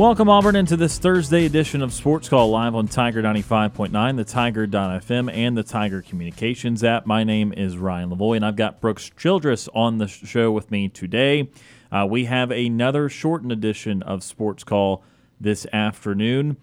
Welcome, Auburn, into this Thursday edition of Sports Call live on Tiger 95.9, the Tiger.fm, and the Tiger Communications app. My name is Ryan Lavoie, and I've got Brooks Childress on the show with me today. Uh, we have another shortened edition of Sports Call this afternoon.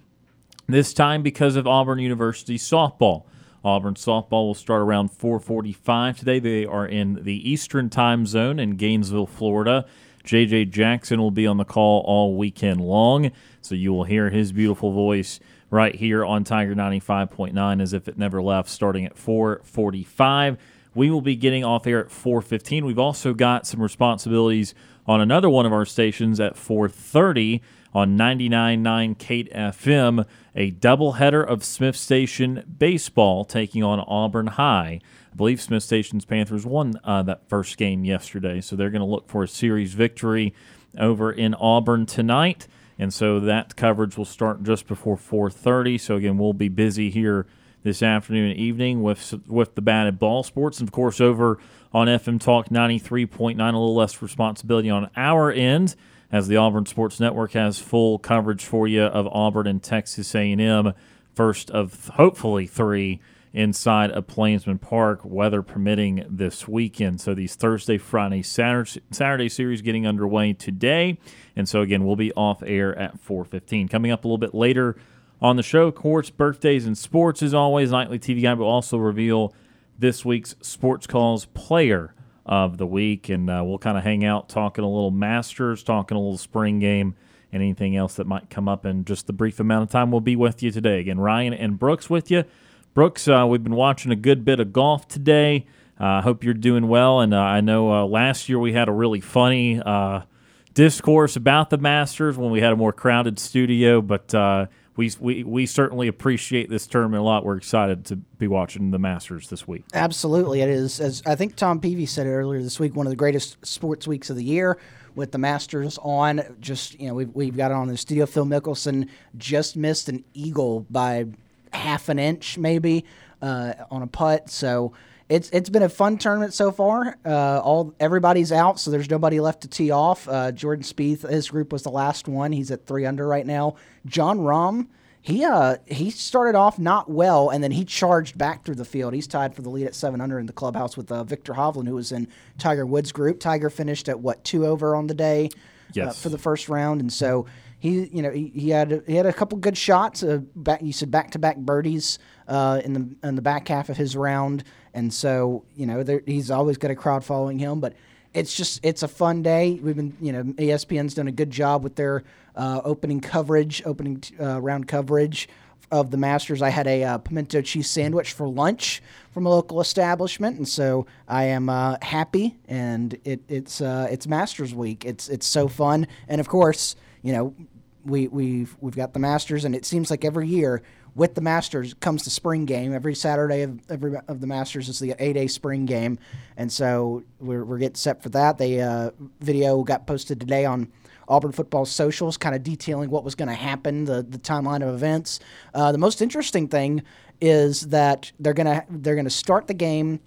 This time because of Auburn University softball. Auburn softball will start around 4:45 today. They are in the Eastern Time Zone in Gainesville, Florida. JJ Jackson will be on the call all weekend long, so you will hear his beautiful voice right here on Tiger 95.9 as if it never left starting at 4:45. We will be getting off air at 4:15. We've also got some responsibilities on another one of our stations at 4:30 on 99.9 Kate FM, a doubleheader of Smith Station baseball taking on Auburn High. Believe Smith Station's Panthers won uh, that first game yesterday, so they're going to look for a series victory over in Auburn tonight. And so that coverage will start just before 4:30. So again, we'll be busy here this afternoon and evening with with the batted ball sports, and of course over on FM Talk 93.9, a little less responsibility on our end as the Auburn Sports Network has full coverage for you of Auburn and Texas A&M, first of hopefully three inside of Plainsman Park, weather permitting this weekend. So these Thursday, Friday, Saturday, Saturday series getting underway today, and so again we'll be off air at 4:15. Coming up a little bit later on the show, of course, birthdays and sports as always. Nightly TV Guide will also reveal this week's Sports Calls player of the week, and uh, we'll kind of hang out talking a little Masters, talking a little spring game, and anything else that might come up in just the brief amount of time we'll be with you today. Again, Ryan and Brooks with you. Brooks, uh, we've been watching a good bit of golf today. I uh, hope you're doing well, and uh, I know uh, last year we had a really funny uh, discourse about the Masters when we had a more crowded studio, but we, we, we certainly appreciate this tournament a lot. We're excited to be watching the Masters this week. Absolutely, it is. As I think Tom Peavy said earlier this week, one of the greatest sports weeks of the year with the Masters on. Just you know, we've, we've got it on the studio. Phil Mickelson just missed an eagle by half an inch, maybe uh, on a putt. So it's it's been a fun tournament so far. Uh, all everybody's out, so there's nobody left to tee off. Uh, Jordan Spieth, his group was the last one. He's at three under right now. Jon Rahm, he uh he started off not well, and then he charged back through the field. He's tied for the lead at seven under in the clubhouse with uh, Viktor Hovland, who was in Tiger Woods' group. Tiger finished at what two over on the day uh, yes. for the first round, and so he you know he, he had he had a couple good shots. Uh, back you said back to back birdies uh, in the in the back half of his round, and so you know there, he's always got a crowd following him. But it's just it's a fun day. We've been you know ESPN's done a good job with their uh, opening coverage, opening uh, round coverage of the Masters. I had a uh, pimento cheese sandwich for lunch from a local establishment, and so I am uh, happy. And it, it's it's Masters week. It's it's so fun, and of course you know, we we've we've got the Masters, and it seems like every year with the Masters comes the spring game. Every Saturday of every of the Masters is the A-Day spring game, and so we're we're getting set for that. The uh, video got posted today on Auburn football socials, kind of detailing what was going to happen, the the timeline of events. Uh, the most interesting thing is that they're gonna they're gonna start the game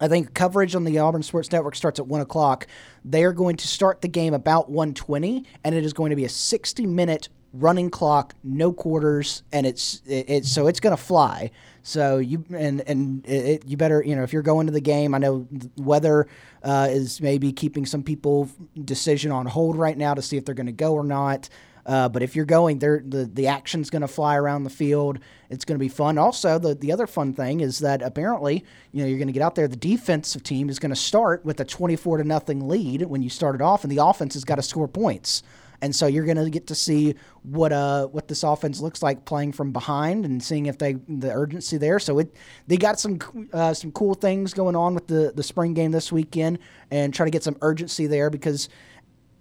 I think coverage on the Auburn Sports Network starts at one o'clock. They are going to start the game about 120, and it is going to be a 60 minute running clock, no quarters, and it's it's so it's going to fly. So you and and it, you better you know if you're going to the game. I know weather uh, is maybe keeping some people decision on hold right now to see if they're going to go or not. Uh, but if you're going, there the the action's going to fly around the field. It's going to be fun. Also, the the other fun thing is that apparently, you know, you're going to get out there. The defensive team is going to start with a 24 to nothing lead when you started off, and the offense has got to score points. And so you're going to get to see what uh what this offense looks like playing from behind and seeing if they the urgency there. So it they got some uh, some cool things going on with the the spring game this weekend and try to get some urgency there because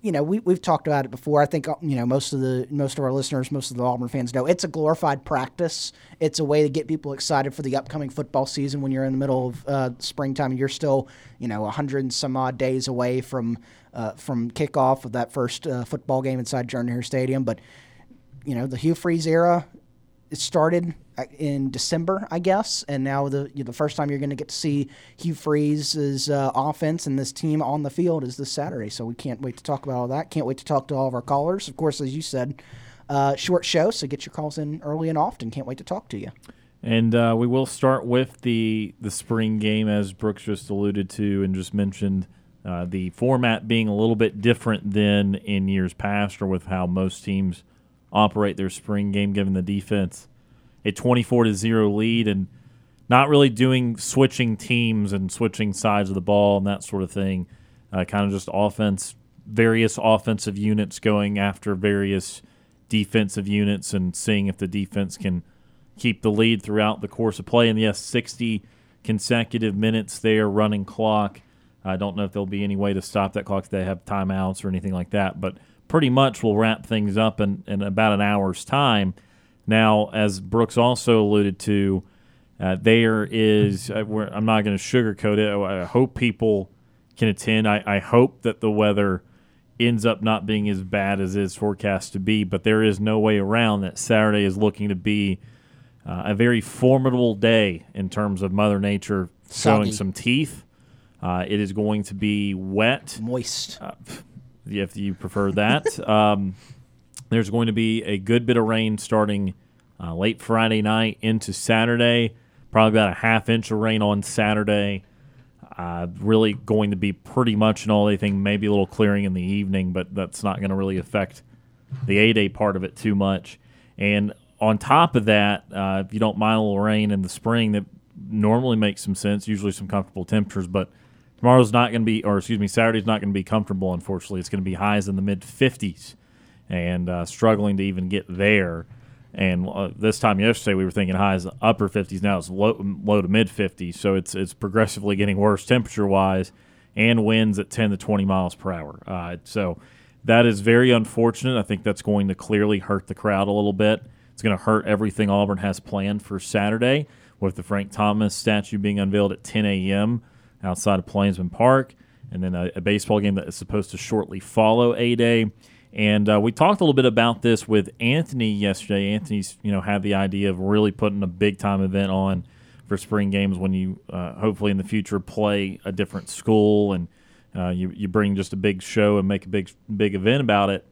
you know, we, we've talked about it before. I think uh, you know most of the most of our listeners, most of the Auburn fans know it's a glorified practice. It's a way to get people excited for the upcoming football season when you're in the middle of uh, springtime. And you're still you know a hundred and some odd days away from uh, from kickoff of that first uh, football game inside Jordan Hare Stadium. But you know the Hugh Freeze era, it started in December, I guess, and now the you know, the first time you're going to get to see Hugh Freeze's uh, offense and this team on the field is this Saturday. So we can't wait to talk about all that. Can't wait to talk to all of our callers. Of course, as you said, uh, short show, so get your calls in early and often. Can't wait to talk to you. And uh, we will start with the the spring game, as Brooks just alluded to and just mentioned. Uh, the format being a little bit different than in years past, or with how most teams operate their spring game, given the defense a 24 to 0 lead and not really doing switching teams and switching sides of the ball and that sort of thing. Uh, kind of just offense, various offensive units going after various defensive units and seeing if the defense can keep the lead throughout the course of play. And yes, 60 consecutive minutes there, running clock. I don't know if there'll be any way to stop that clock if they have timeouts or anything like that, but pretty much we'll wrap things up in, in about an hour's time. Now, as Brooks also alluded to, uh, there is, uh, I'm not going to sugarcoat it. I hope people can attend. I, I, hope that the weather ends up not being as bad as it's forecast to be, but there is no way around that Saturday is looking to be uh, a very formidable day in terms of Mother Nature showing some teeth. Uh, it is going to be wet, moist, uh, if you prefer that. um, there's going to be a good bit of rain starting uh, late Friday night into Saturday. Probably about a half inch of rain on Saturday. Uh, really going to be pretty much an all day thing, maybe a little clearing in the evening, but that's not going to really affect the A day part of it too much. And on top of that, uh, if you don't mind a little rain in the spring, that normally makes some sense, usually some comfortable temperatures, but tomorrow's not going to be, or excuse me, Saturday's not going to be comfortable, unfortunately. It's going to be highs in the mid 50s and uh, struggling to even get there. And uh, this time yesterday, we were thinking highs upper 50s. Now it's low, low to mid 50s. So it's it's progressively getting worse temperature wise, and winds at 10 to 20 miles per hour. Uh, so that is very unfortunate. I think that's going to clearly hurt the crowd a little bit. It's going to hurt everything Auburn has planned for Saturday, with the Frank Thomas statue being unveiled at 10 a.m. outside of Plainsman Park, and then a, a baseball game that is supposed to shortly follow A Day. And uh, we talked a little bit about this with Anthony yesterday. Anthony's, you know, had the idea of really putting a big time event on for spring games when you uh, hopefully in the future play a different school and uh, you, you bring just a big show and make a big big event about it.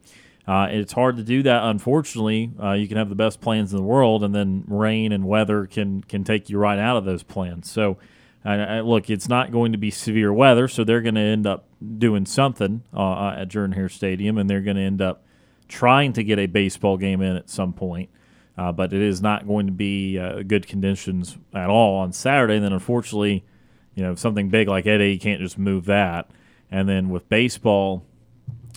Uh, it's hard to do that, unfortunately. Uh, you can have the best plans in the world, and then rain and weather can can take you right out of those plans. So uh, look, it's not going to be severe weather, so they're going to end up doing something uh, uh at Jordan Hare Stadium, and they're going to end up trying to get a baseball game in at some point. Uh, but it is not going to be uh, good conditions at all on Saturday. And then, unfortunately, you know, something big like A-Day, you can't just move that. And then with baseball,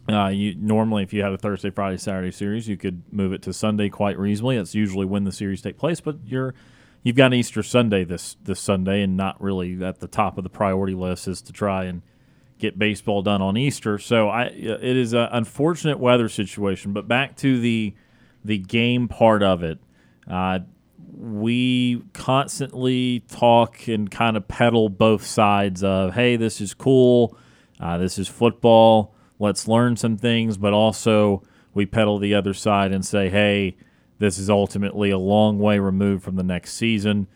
uh, you normally if you had a Thursday, Friday, Saturday series, you could move it to Sunday quite reasonably. That's usually when the series take place. But you're you've got Easter Sunday this this Sunday, and not really at the top of the priority list is to try and get baseball done on Easter. So I it is an unfortunate weather situation. But back to the the game part of it. Uh, we constantly talk and kind of peddle both sides of, hey, this is cool, uh, this is football, let's learn some things, but also we peddle the other side and say, hey, this is ultimately a long way removed from the next season.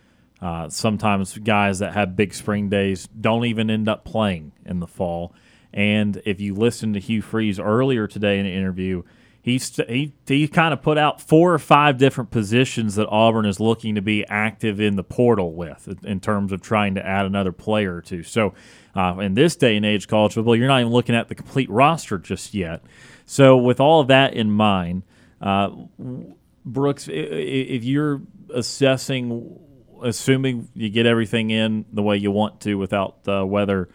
Uh, sometimes guys that have big spring days don't even end up playing in the fall. And if you listen to Hugh Freeze earlier today in an interview, he, he, he kind of put out four or five different positions that Auburn is looking to be active in the portal with in terms of trying to add another player or two. So, uh, in this day and age, college football, you're not even looking at the complete roster just yet. So, with all of that in mind, Uh, Brooks, if you're assessing, assuming you get everything in the way you want to without the weather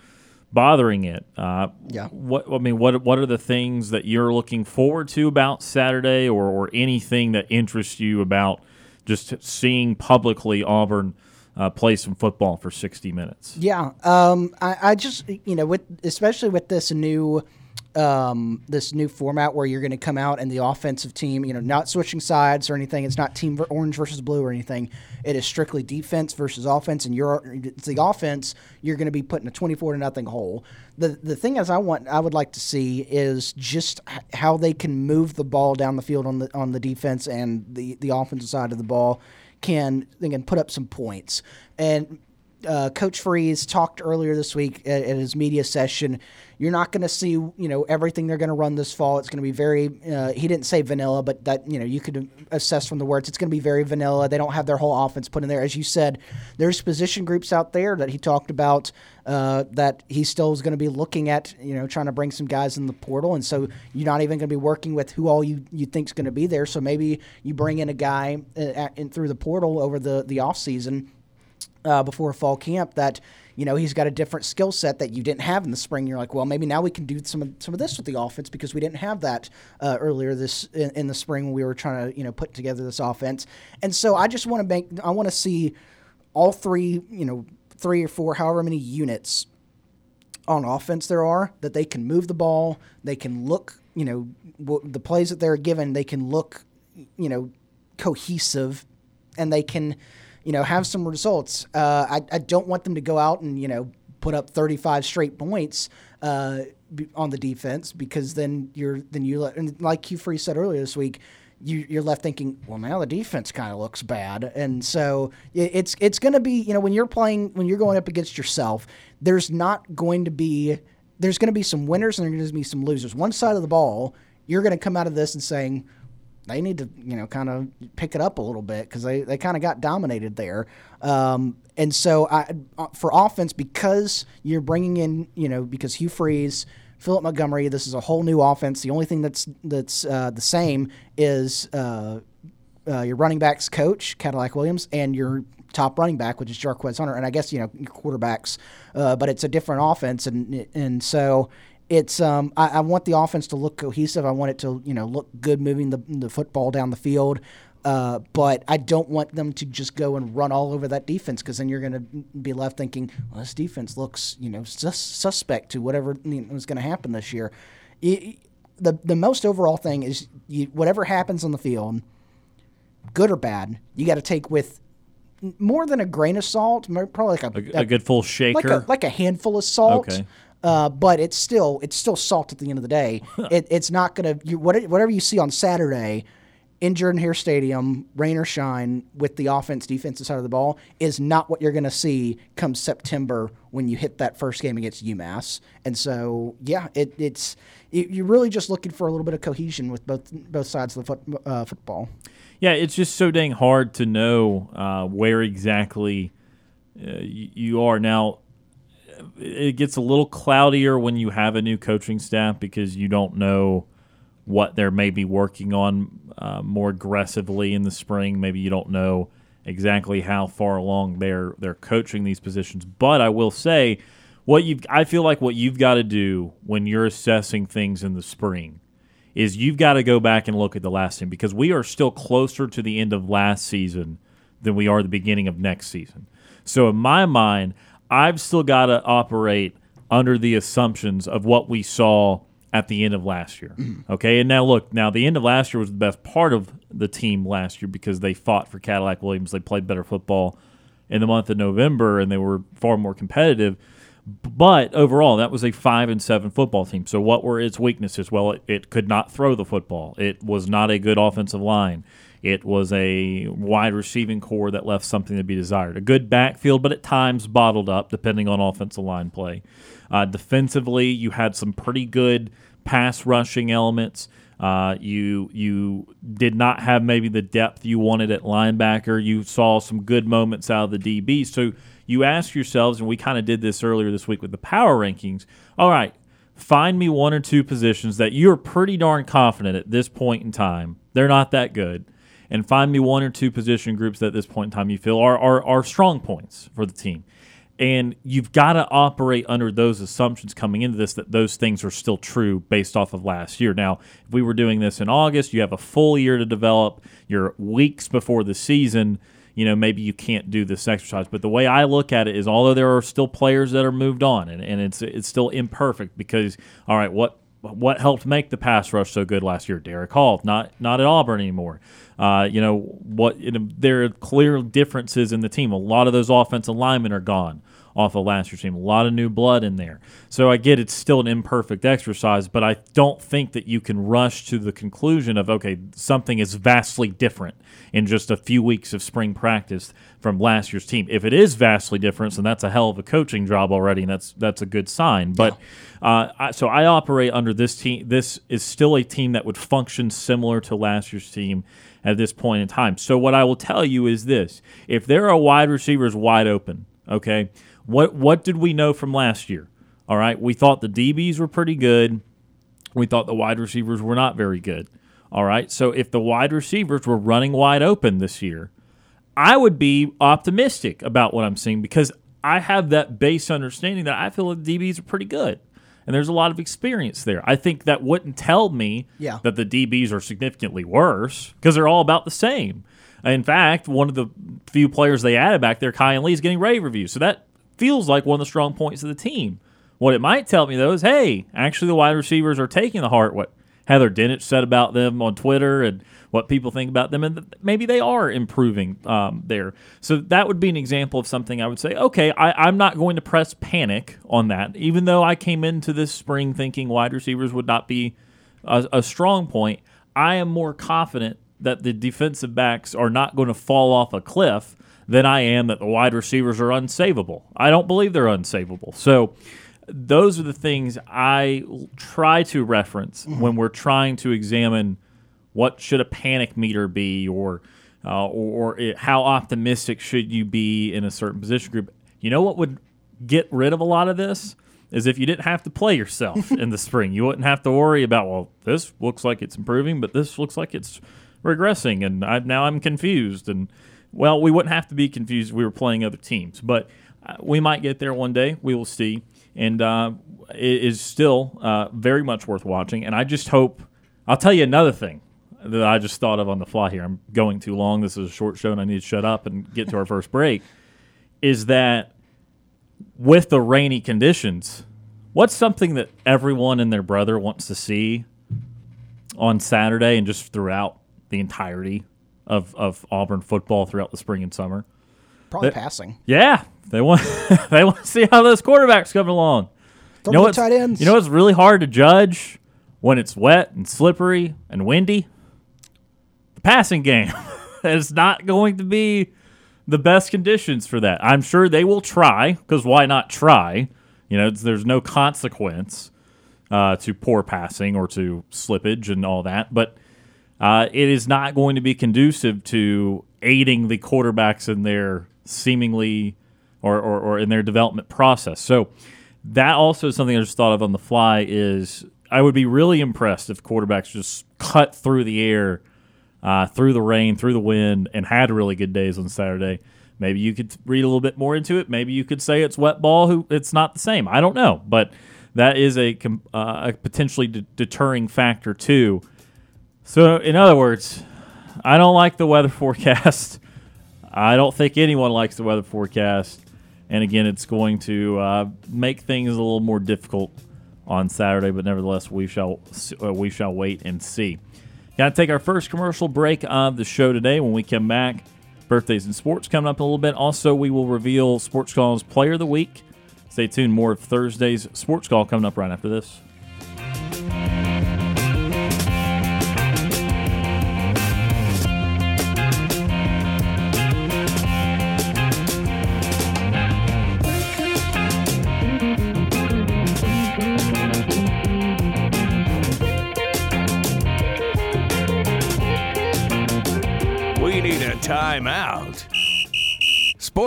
bothering it, uh, yeah. What I mean, what what are the things that you're looking forward to about Saturday, or or anything that interests you about just seeing publicly Auburn? Uh, play some football for 60 minutes. Yeah, um, I, I just you know with especially with this new um, this new format where you're going to come out and the offensive team, you know, not switching sides or anything. It's not team orange versus blue or anything. It is strictly defense versus offense, and you're it's the offense. You're going to be put in a 24 to nothing hole. The the thing is, I want I would like to see is just how they can move the ball down the field on the on the defense and the the offensive side of the ball can they can put up some points and uh, Coach Freeze talked earlier this week at, at his media session. You're not going to see, you know, everything they're going to run this fall. It's going to be very. Uh, he didn't say vanilla, but that you know you could assess from the words. It's going to be very vanilla. They don't have their whole offense put in there, as you said. There's position groups out there that he talked about uh, that he still is going to be looking at, you know, trying to bring some guys in the portal, and so you're not even going to be working with who all you you think's going to be there. So maybe you bring in a guy uh, in through the portal over the the off season uh, before fall camp that you know he's got a different skill set that you didn't have in the spring. You're like, well, maybe now we can do some of, some of this with the offense because we didn't have that uh, earlier this in, in, the spring when we were trying to you know put together this offense. And so I just want to make I want to see all three you know three or four however many units on offense there are that they can move the ball, they can look you know w- the plays that they're given, they can look you know cohesive, and they can you know, have some results. Uh, I, I don't want them to go out and, you know, put up 35 straight points uh, on the defense because then you're, then you, and like Hugh Freeze said earlier this week, you, you're left thinking, well, now the defense kind of looks bad, and so it's it's going to be you know when you're playing when you're going up against yourself, there's not going to be there's going to be some winners and there's going to be some losers. One side of the ball, you're going to come out of this and saying, they need to you know kind of pick it up a little bit because they, they kind of got dominated there. Um, and so I, uh, for offense, because you're bringing in you know because Hugh Freeze, Philip Montgomery, this is a whole new offense. The only thing that's that's uh, the same is uh, uh, your running backs coach Cadillac Williams and your top running back, which is Jarquez Hunter, and I guess you know quarterbacks, uh, but it's a different offense, and and so it's um, I, I, want the offense to look cohesive. I want it to you know look good moving the, the football down the field. Uh, but I don't want them to just go and run all over that defense because then you're going to be left thinking, well, this defense looks you know sus- suspect to whatever you know, is going to happen this year. It, the the most overall thing is you, whatever happens on the field, good or bad, you got to take with more than a grain of salt, probably like a, a, a good full shaker, like a, like a handful of salt. Okay. Uh, but it's still it's still salt at the end of the day. it, it's not gonna you, whatever you see on Saturday in Jordan Hare Stadium, rain or shine, with the offense defensive side of the ball, is not what you're going to see come September when you hit that first game against UMass. And so, yeah, it, it's it, you're really just looking for a little bit of cohesion with both both sides of the foot, uh, football. Yeah, it's just so dang hard to know uh, where exactly uh, you, you are now it gets a little cloudier when you have a new coaching staff because you don't know what they're maybe working on uh, more aggressively in the spring. Maybe you don't know exactly how far along they're they're coaching these positions. But I will say, what you I feel like what you've got to do when you're assessing things in the spring is you've got to go back and look at the last team because we are still closer to the end of last season than we are the beginning of next season. So in my mind, I've still got to operate under the assumptions of what we saw at the end of last year. Okay, and now look, now the end of last year was the best part of the team last year because they fought for Cadillac Williams. They played better football in the month of November and they were far more competitive. But overall, that was a five and seven football team. So what were its weaknesses? Well, it, it could not throw the football. It was not a good offensive line. It was a wide receiving core that left something to be desired. A good backfield, but at times bottled up, depending on offensive line play. Uh, defensively, you had some pretty good pass rushing elements. Uh, you you did not have maybe the depth you wanted at linebacker. You saw some good moments out of the DB. So you ask yourselves, and we kind of did this earlier this week with the power rankings. All right, find me one or two positions that you're pretty darn confident at this point in time They're not that good. And find me one or two position groups that at this point in time you feel are, are, are strong points for the team. And you've got to operate under those assumptions coming into this that those things are still true based off of last year. Now, if we were doing this in August, you have a full year to develop. You're weeks before the season. You know, maybe you can't do this exercise. But the way I look at it is, although there are still players that are moved on, and, and it's it's still imperfect because, all right, what what helped make the pass rush so good last year? Derick Hall, not not at Auburn anymore. Uh, you know what? You know, there are clear differences in the team. A lot of those offensive linemen are gone off of last year's team. A lot of new blood in there. So I get it's still an imperfect exercise, but I don't think that you can rush to the conclusion of, okay, something is vastly different in just a few weeks of spring practice from last year's team. If it is vastly different, then that's a hell of a coaching job already, and that's that's a good sign. But uh, I, so I operate under this team. This is still a team that would function similar to last year's team at this point in time. So what I will tell you is this: if there are wide receivers wide open, okay, what what did we know from last year? All right, we thought the DBs were pretty good. We thought the wide receivers were not very good. All right, so if the wide receivers were running wide open this year, I would be optimistic about what I'm seeing because I have that base understanding that I feel the DBs are pretty good. And there's a lot of experience there. I think that wouldn't tell me Yeah. that the DBs are significantly worse because they're all about the same. In fact, one of the few players they added back there, Kyan Lee, is getting rave reviews. So that feels like one of the strong points of the team. What it might tell me though is, hey, actually the wide receivers are taking the heart what Heather Dinich said about them on Twitter and what people think about them, and maybe they are improving um, there. So that would be an example of something I would say, okay, I, I'm not going to press panic on that, even though I came into this spring thinking wide receivers would not be a, a strong point. I am more confident that the defensive backs are not going to fall off a cliff than I am that the wide receivers are unsavable. I don't believe they're unsavable. So those are the things I try to reference when we're trying to examine what should a panic meter be or uh, or, or it, how optimistic should you be in a certain position group. You know what would get rid of a lot of this is if you didn't have to play yourself in the spring. You wouldn't have to worry about well, this looks like it's improving, but this looks like it's regressing, and I, now I'm confused. And well, we wouldn't have to be confused. if We were playing other teams, but uh, we might get there one day. We will see, and uh, it is still uh, very much worth watching. And I just hope. I'll tell you another thing that I just thought of on the fly here. I'm going too long. This is a short show, and I need to shut up and get to our first break. Is that with the rainy conditions, what's something that everyone and their brother wants to see on Saturday and just throughout the entirety of, of Auburn football throughout the spring and summer? Probably That- passing. Yeah, they want they want to see how those quarterbacks coming along. Throw you know the what's tight ends. You know what's really hard to judge when it's wet and slippery and windy? The passing game. is not going to be the best conditions for that. I'm sure they will try because why not try? You know, it's- there's no consequence uh, to poor passing or to slippage and all that, but uh, it is not going to be conducive to aiding the quarterbacks in their seemingly or, or, or in their development process. So that also is something I just thought of on the fly is I would be really impressed if quarterbacks just cut through the air, uh, through the rain, through the wind, and had really good days on Saturday. Maybe you could read a little bit more into it. Maybe you could say it's wet ball. Who it's not the same. I don't know, but that is a, uh, a potentially de- deterring factor too. So, in other words, I don't like the weather forecast. I don't think anyone likes the weather forecast. And again, it's going to uh, make things a little more difficult on Saturday, but nevertheless, we shall uh, we shall wait and see. Got to take our first commercial break of the show today. When we come back, birthdays and sports coming up a little bit. Also, we will reveal Sports Call's Player of the Week. Stay tuned. More of Thursday's Sports Call coming up right after this.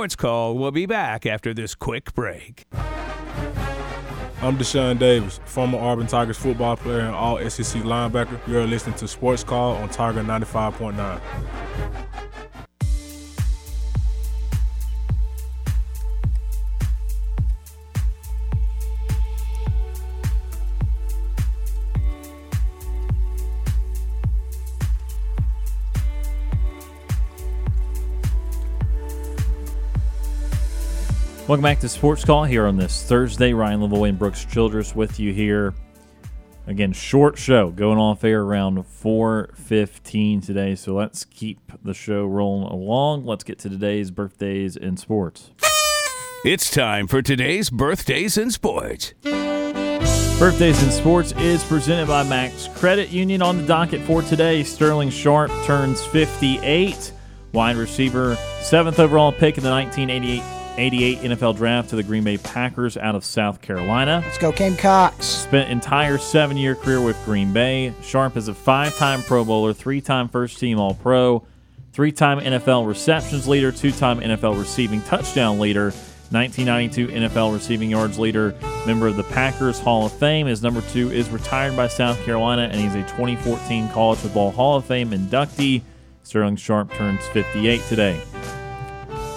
Sports Call will be back after this quick break. I'm Deshaun Davis, former Auburn Tigers football player and all SEC linebacker. You're listening to Sports Call on Tiger 95.9. Welcome back to Sports Call here on this Thursday. Ryan Lavoie and Brooks Childress with you here. Again, short show going off air around 4.15 today, so let's keep the show rolling along. Let's get to today's birthdays in sports. It's time for today's birthdays in sports. Birthdays in Sports is presented by Max Credit Union on the docket for today. Sterling Sharpe turns 58, wide receiver, seventh overall pick in the 1988 88 NFL draft to the Green Bay Packers out of South Carolina. Let's go Gamecocks. Spent entire seven year career with Green Bay. Sharpe is a five time Pro Bowler, three time first team All Pro, three time NFL receptions leader, two time NFL receiving touchdown leader, 1992 NFL receiving yards leader, member of the Packers Hall of Fame. His number two is retired by South Carolina, and he's a 2014 College Football Hall of Fame inductee. Sterling Sharpe turns 58 today.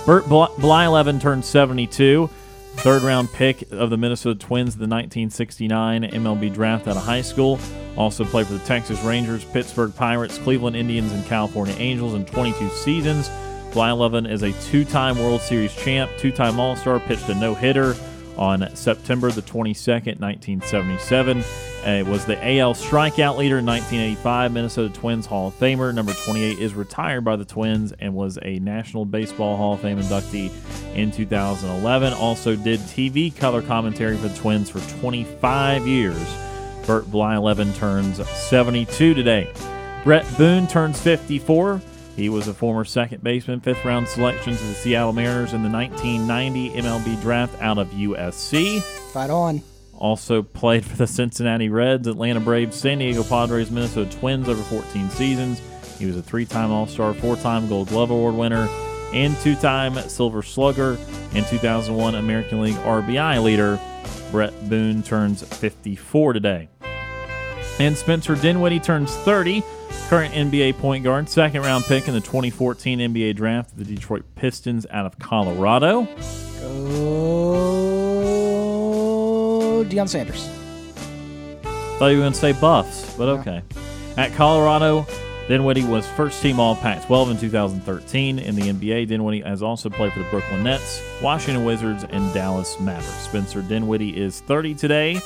Bert Blyleven turned 72. Third round pick of the Minnesota Twins, the 1969 MLB draft out of high school. Also played for the Texas Rangers, Pittsburgh Pirates, Cleveland Indians, and California Angels in 22 seasons. Blyleven is a two time World Series champ, two time All Star, pitched a no hitter on September the 22nd, 1977. Uh, was the AL strikeout leader in 1985. Minnesota Twins Hall of Famer. Number 28 is retired by the Twins and was a National Baseball Hall of Fame inductee in 2011. Also did TV color commentary for the Twins for 25 years. Bert Blyleven turns 72 today. Bret Boone turns 54. He was a former second baseman, fifth round selection to the Seattle Mariners in the 1990 MLB draft out of USC. Fight on. Also played for the Cincinnati Reds, Atlanta Braves, San Diego Padres, Minnesota Twins over 14 seasons. He was a three time All Star, four time Gold Glove Award winner, and two time Silver Slugger. and 2001 American League RBI leader, Bret Boone turns 54 today. And Spencer Dinwiddie turns 30 current NBA point guard, second round pick in the 2014 NBA draft, the Detroit Pistons out of Colorado. Go Deion Sanders. Thought you were going to say Buffs, but okay. At Colorado, Dinwiddie was first team All Pac 12 in 2013. In the NBA, Dinwiddie has also played for the Brooklyn Nets, Washington Wizards, and Dallas Mavericks. Spencer Dinwiddie is 30 today.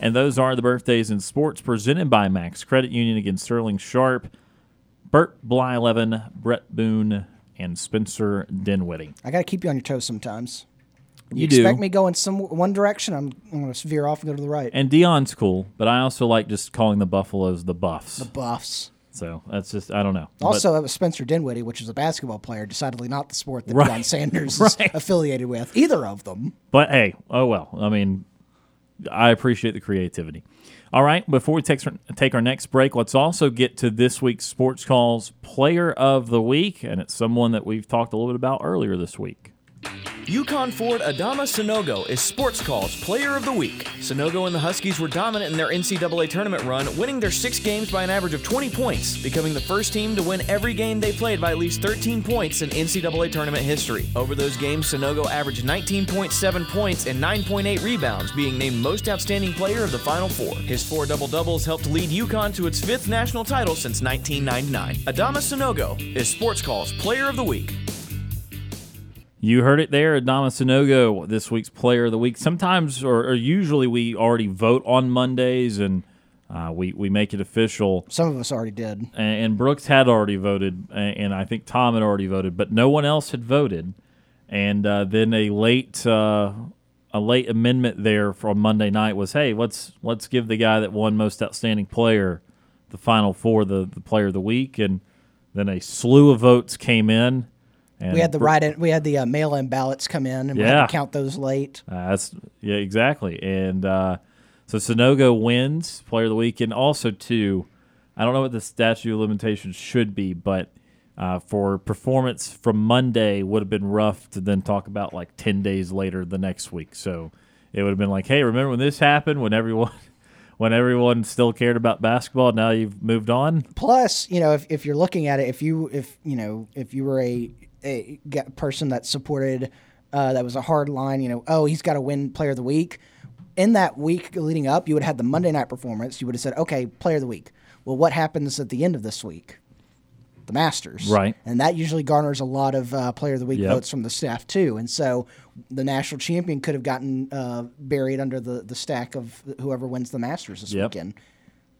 And those are the birthdays in sports presented by Max Credit Union against Sterling Sharpe, Bert Blyleven, Bret Boone, and Spencer Dinwiddie. I got to keep you on your toes sometimes. You, You expect do. me going some one direction, I'm, I'm going to veer off and go to the right. And Deion's cool, but I also like just calling the Buffaloes the Buffs. The Buffs. so that's just I don't know. But- Also, it was Spencer Dinwiddie, which is a basketball player, decidedly not the sport that Right. Deion Sanders Right. is affiliated with. Either of them. But hey, oh well. I mean, I appreciate the creativity. All right, before we take take our next break, let's also get to this week's Sports Calls Player of the Week, and it's someone that we've talked a little bit about earlier this week. UConn Ford Adama Sanogo is Sports Call's Player of the Week. Sanogo and the Huskies were dominant in their NCAA tournament run, winning their six games by an average of 20 points, becoming the first team to win every game they played by at least 13 points in NCAA tournament history. Over those games, Sanogo averaged 19.7 points and 9.8 rebounds, being named Most Outstanding Player of the Final Four. His four double doubles helped lead UConn to its fifth national title since 1999. Adama Sanogo is Sports Call's Player of the Week. You heard it there, Adama Sanogo, this week's Player of the Week. Sometimes, or, or usually, we already vote on Mondays, and uh, we we make it official. Some of us already did. And, and Brooks had already voted, a- and I think Tom had already voted, but no one else had voted. And uh, then a late uh, a late amendment there from Monday night was, hey, let's let's give the guy that won Most Outstanding Player the final four, the the Player of the Week, and then a slew of votes came in. And We had the write in, we had the uh, mail in ballots come in, and we had Yeah. to count those late. Uh, that's yeah, exactly. And uh, so Sanogo wins Player of the Week, and also too, I don't know what the statute of limitations should be, but uh, for performance from Monday would have been rough to then talk about like ten days later the next week. So it would have been like, hey, remember when this happened? When everyone when everyone still cared about basketball. Now you've moved on. Plus, you know, if, if you're looking at it, if you if you know if you were a a person that supported uh, that was a hard line, you know, oh he's got to win Player of the Week. In that week leading up, you would have had the Monday night performance. You would have said, okay, Player of the Week. Well, what happens at the end of this week? the Masters, right? And that usually garners a lot of uh, Player of the Week yep. votes from the staff too. And so the national champion could have gotten uh, buried under the the stack of whoever wins the Masters this yep. weekend,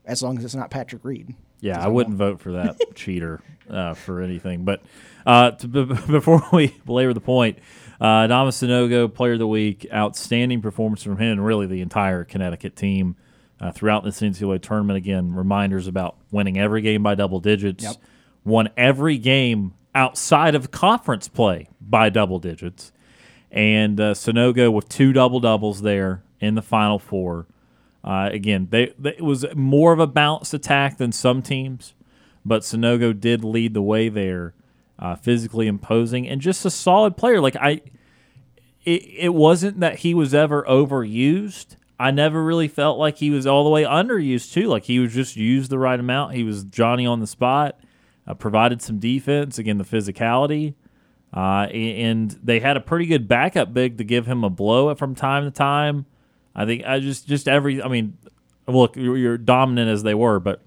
as long as it's not Patrick Reed. Yeah, I, I wouldn't vote for that cheater uh, for anything. But uh, to, b- before we belabor the point, uh, Sanogo, Player of the Week, outstanding performance from him and really the entire Connecticut team. Uh, throughout this NCAA tournament, again, reminders about winning every game by double digits. Yep won every game outside of conference play by double digits. And uh, Sanogo with two double doubles there in the final four. Uh, again, they, they, it was more of a balanced attack than some teams, but Sanogo did lead the way there, uh, physically imposing and just a solid player. Like I, it, it wasn't that he was ever overused. I never really felt like he was all the way underused too. Like he was just used the right amount. He was Johnny on the spot uh, provided some defense, again, the physicality. Uh, and they had a pretty good backup big to give him a blow from time to time. I think I just just every I mean, look, you're dominant as they were, but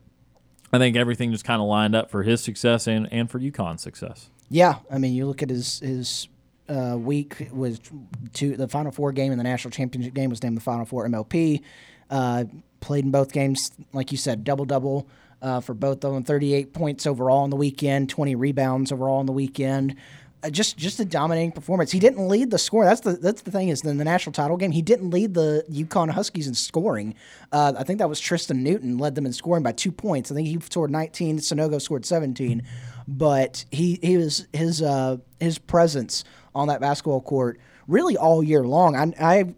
I think everything just kind of lined up for his success and, and for UConn's success. Yeah, I mean, you look at his his uh, week was two the Final Four game and the national championship game was named the Final Four MLP. Uh, played in both games, like you said, double double uh, for both of them. 38 points overall on the weekend, 20 rebounds overall on the weekend. Uh, just just a dominating performance. He didn't lead the score. That's the that's the thing is in the national title game he didn't lead the UConn Huskies in scoring. Uh, I think that was Tristan Newton led them in scoring by two points. I think he scored 19. Sanogo scored 17, but he he was his uh, his presence on that basketball court really all year long. I, I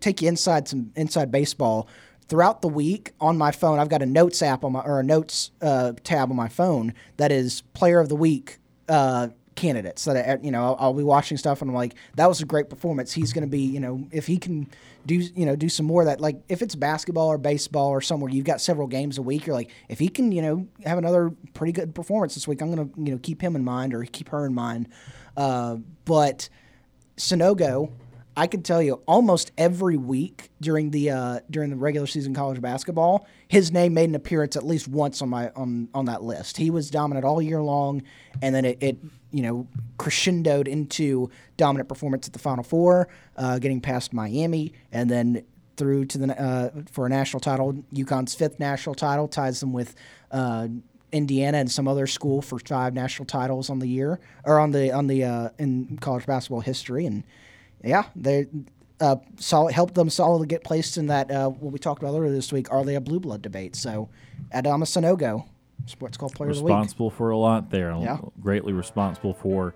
take you inside some inside baseball throughout the week on my phone, I've got a notes app on my or a notes uh, tab on my phone that is player of the week uh, candidates that I, you know I'll, I'll, be watching stuff and I'm like that was a great performance. He's going to be you know if he can do you know do some more of that like if it's basketball or baseball or somewhere you've got several games a week you're like if he can you know have another pretty good performance this week I'm going to you know keep him in mind or keep her in mind. Uh, but Sanogo I can tell you almost every week during the uh, during the regular season college basketball, his name made an appearance at least once on my on on that list. He was dominant all year long, and then it, it you know crescendoed into dominant performance at the Final Four, uh, getting past Miami, and then through to the uh, for a national title. UConn's fifth national title ties them with. Uh, Indiana and some other school for five national titles on the year or on the on the uh, in college basketball history, and yeah, they uh, helped them solidly get placed in that uh, what we talked about earlier this week. Are they a blue blood debate? So, Adama Sanogo, Sports Call Player of the Week, responsible for a lot there. Yeah. greatly responsible for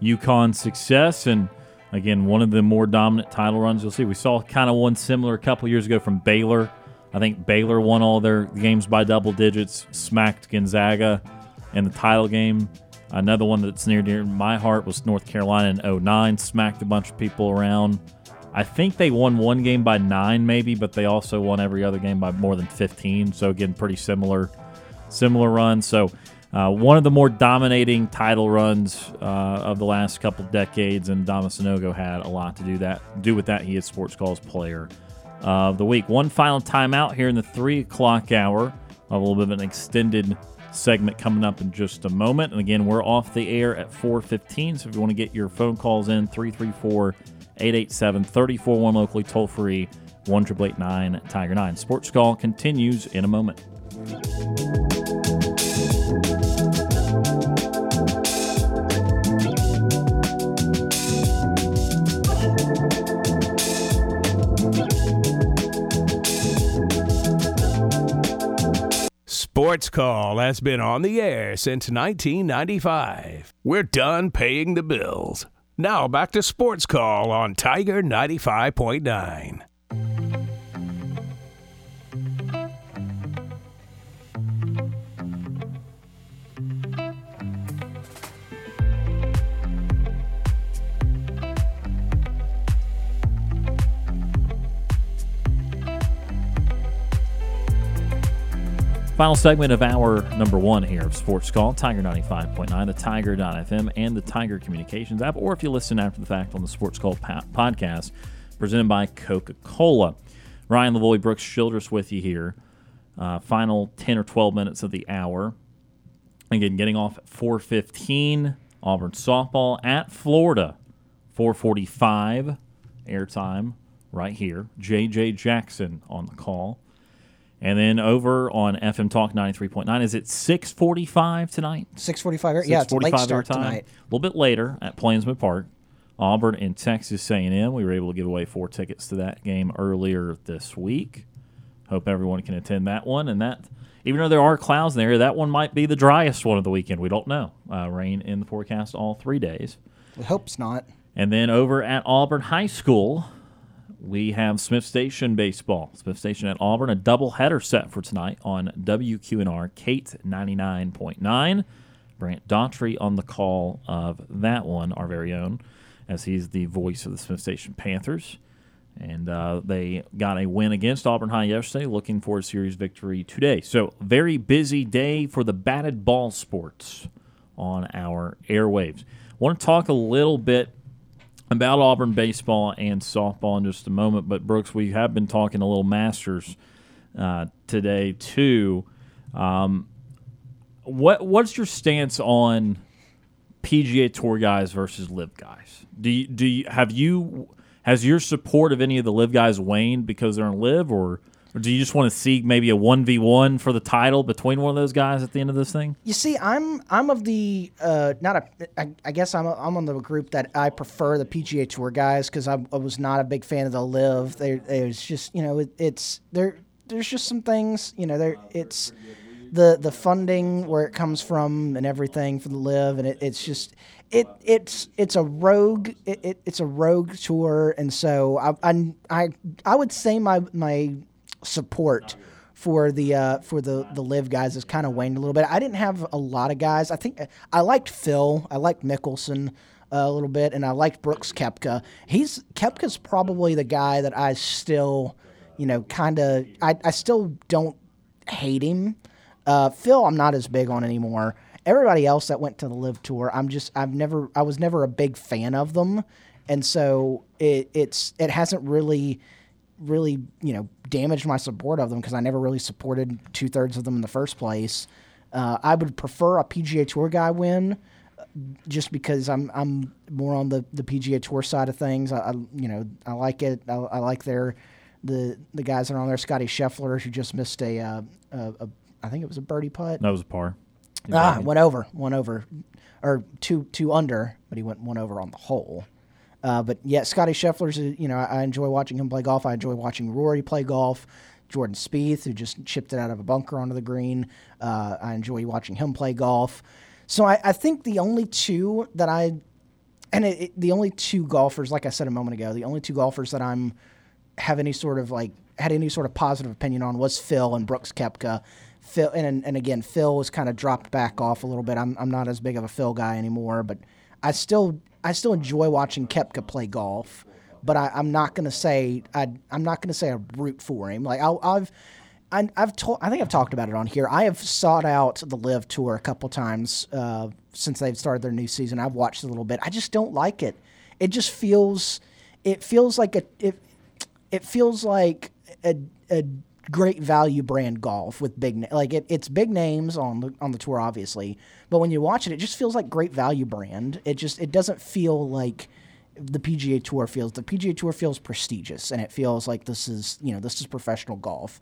UConn's success and. Again, one of the more dominant title runs you'll see. We saw kind of one similar a couple years ago from Baylor. I think Baylor won all their games by double digits, smacked Gonzaga in the title game. Another one that's near dear my heart was North Carolina in 09, smacked a bunch of people around. I think they won one game by nine, maybe, but they also won every other game by more than 15. So again, pretty similar, similar run. So uh, one of the more dominating title runs uh, of the last couple decades, and Adama Sanogo had a lot to do that do with that. He is Sports Calls Player of the Week. One final timeout here in the three o'clock hour. A little bit of an extended segment coming up in just a moment. And again, we're off the air at 4:15. So if you want to get your phone calls in, 334-887-341 locally, toll free, one triple eight nine Tiger Nine. Sports Call continues in a moment. Sports Call has been on the air since 1995. We're done paying the bills. Now back to Sports Call on Tiger 95.9. Final segment of our number one here of Sports Call, Tiger 95.9, the Tiger.fm, and the Tiger Communications app, or if you listen after the fact on the Sports Call podcast presented by Coca Cola. Ryan Lavoie, Brooks Childress with you here. Uh, final 10 or 12 minutes of the hour. Again, getting off at 415. Auburn softball at Florida. 445 airtime right here. JJ Jackson on the call. And then over on FM Talk 93.9, is it 645 tonight? 645. Yeah, it's a late start airtime. tonight. A little bit later at Plainsman Park. Auburn and Texas A&M. We were able to give away four tickets to that game earlier this week. Hope everyone can attend that one. And that, even though there are clouds in the area, that one might be the driest one of the weekend. We don't know. Uh, rain in the forecast all three days. We hope it's not. And then over at Auburn High School, we have Smith Station baseball. Smith Station at Auburn, a doubleheader set for tonight on WQNR Kate 99.9. Brant Daughtry on the call of that one, our very own, as he's the voice of the Smith Station Panthers. And uh, they got a win against Auburn High yesterday, looking for a series victory today. So, very busy day for the batted ball sports on our airwaves. want to talk a little bit about Auburn baseball and softball in just a moment. But Brooks, we have been talking a little Masters uh, today too. Um, what what's your stance on PGA Tour guys versus LIV guys? Do you, do you, have you has your support of any of the LIV guys waned because they're in LIV, or, or do you just want to see maybe a one v one for the title between one of those guys at the end of this thing? You see, I'm I'm of the uh, not a I, I guess I'm a, I'm on the group that I prefer the PGA Tour guys because I, I was not a big fan of the LIV. They just you know it, it's there there's just some things you know there it's the the funding where it comes from and everything for the LIV and it, it's just it it's it's a rogue it, it, it's a rogue tour and so I I I, I would say my my support for the uh, for the the LIV guys has kind of waned a little bit. I didn't have a lot of guys. I think I liked Phil. I liked Mickelson uh, a little bit, and I liked Brooks Koepka. He's Koepka's probably the guy that I still, you know, kind of. I I still don't hate him. Uh, Phil, I'm not as big on anymore. Everybody else that went to the LIV tour, I'm just I've never I was never a big fan of them, and so it it's it hasn't really really you know damaged my support of them because I never really supported two thirds of them in the first place. Uh, I would prefer a PGA Tour guy win, uh, just because I'm I'm more on the, the PGA Tour side of things. I, I you know I like it. I, I, like their the the guys that are on there. Scotty Scheffler who just missed a, uh, a, a I think it was a birdie putt. That was a par. Ah, went over, went over, or two two under, but he went one over on the hole. Uh, but yeah, Scotty Scheffler's, a, you know, I, I, enjoy watching him play golf. I enjoy watching Rory play golf. Jordan Spieth, who just chipped it out of a bunker onto the green. Uh, I enjoy watching him play golf. So I, I think the only two that I, and it, it, the only two golfers, like I said a moment ago, the only two golfers that I'm have any sort of like had any sort of positive opinion on was Phil and Brooks Koepka. Phil and and again Phil was kind of dropped back off a little bit. I'm I'm not as big of a Phil guy anymore, but I still I still enjoy watching Koepka play golf, but I, am not to say I, am not to say I root for him. Like i have I, have told I think I've talked about it on here. I have sought out the LIV Tour a couple times uh, since they've started their new season. I've watched a little bit. I just don't like it. It just feels it feels like a it it feels like a, a great value brand golf with big like it, it's big names on the on the tour obviously but when you watch it it just feels like great value brand. It just it doesn't feel like the PGA Tour feels the PGA Tour feels prestigious and it feels like this is you know this is professional golf.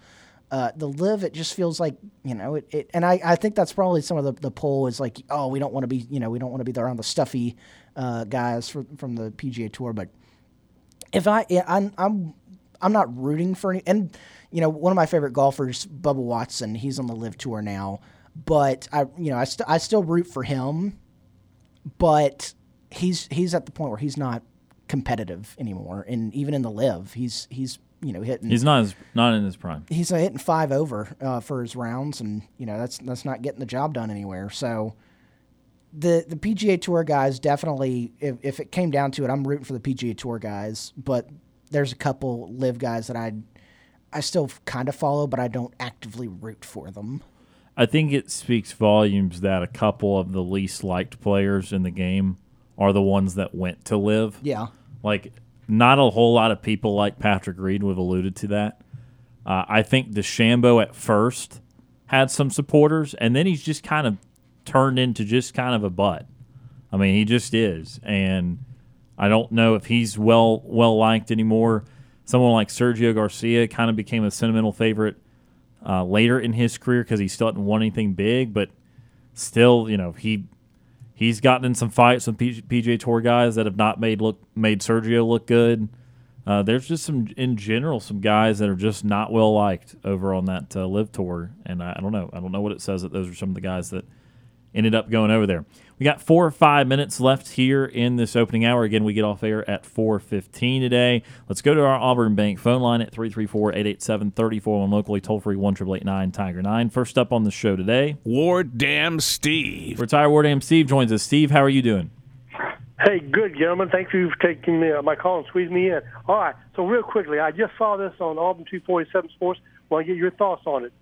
Uh, the LIV it just feels like you know it, it and I, I think that's probably some of the, the pull is like oh we don't want to be you know we don't want to be around the stuffy uh, guys for, from the PGA Tour but if I I'm I'm I'm not rooting for any and you know, one of my favorite golfers, Bubba Watson, he's on the LIV tour now. But I, you know, I, st- I still root for him, but he's he's at the point where he's not competitive anymore, and even in the LIV, he's he's you know hitting. He's not not in his prime. He's uh, hitting five over uh, for his rounds, and you know that's that's not getting the job done anywhere. So the the PGA Tour guys definitely, if, if it came down to it, I'm rooting for the PGA Tour guys, but there's a couple LIV guys that I I still kind of follow, but I don't actively root for them. I think it speaks volumes that a couple of the least liked players in the game are the ones that went to LIV. Yeah. Like, not a whole lot of people like Patrick Reed would have alluded to that. Uh, I think DeChambeau at first had some supporters, and then he's just kind of turned into just kind of a butt. I mean, he just is, and I don't know if he's well well liked anymore. Someone like Sergio Garcia kind of became a sentimental favorite uh, later in his career because he still didn't won anything big, but still, you know, he he's gotten in some fights with PGA Tour guys that have not made look made Sergio look good. Uh, there's just some, in general, some guys that are just not well liked over on that uh, LIV tour, and I, I, don't know. I don't know what it says that those are some of the guys that ended up going over there. We got four or five minutes left here in this opening hour. Again, we get off air at 4.15 today. Let's go to our Auburn Bank phone line at 334-887-34 locally toll-free 1 Tiger 9. First up on the show today. Ward Dam Steve. Retired Ward Dam Steve joins us. Steve, how are you doing? Hey, good, gentlemen. Thank you for taking me, uh, my call and squeezing me in. All right, so real quickly, I just saw this on Auburn 247 Sports. Want to get your thoughts on it.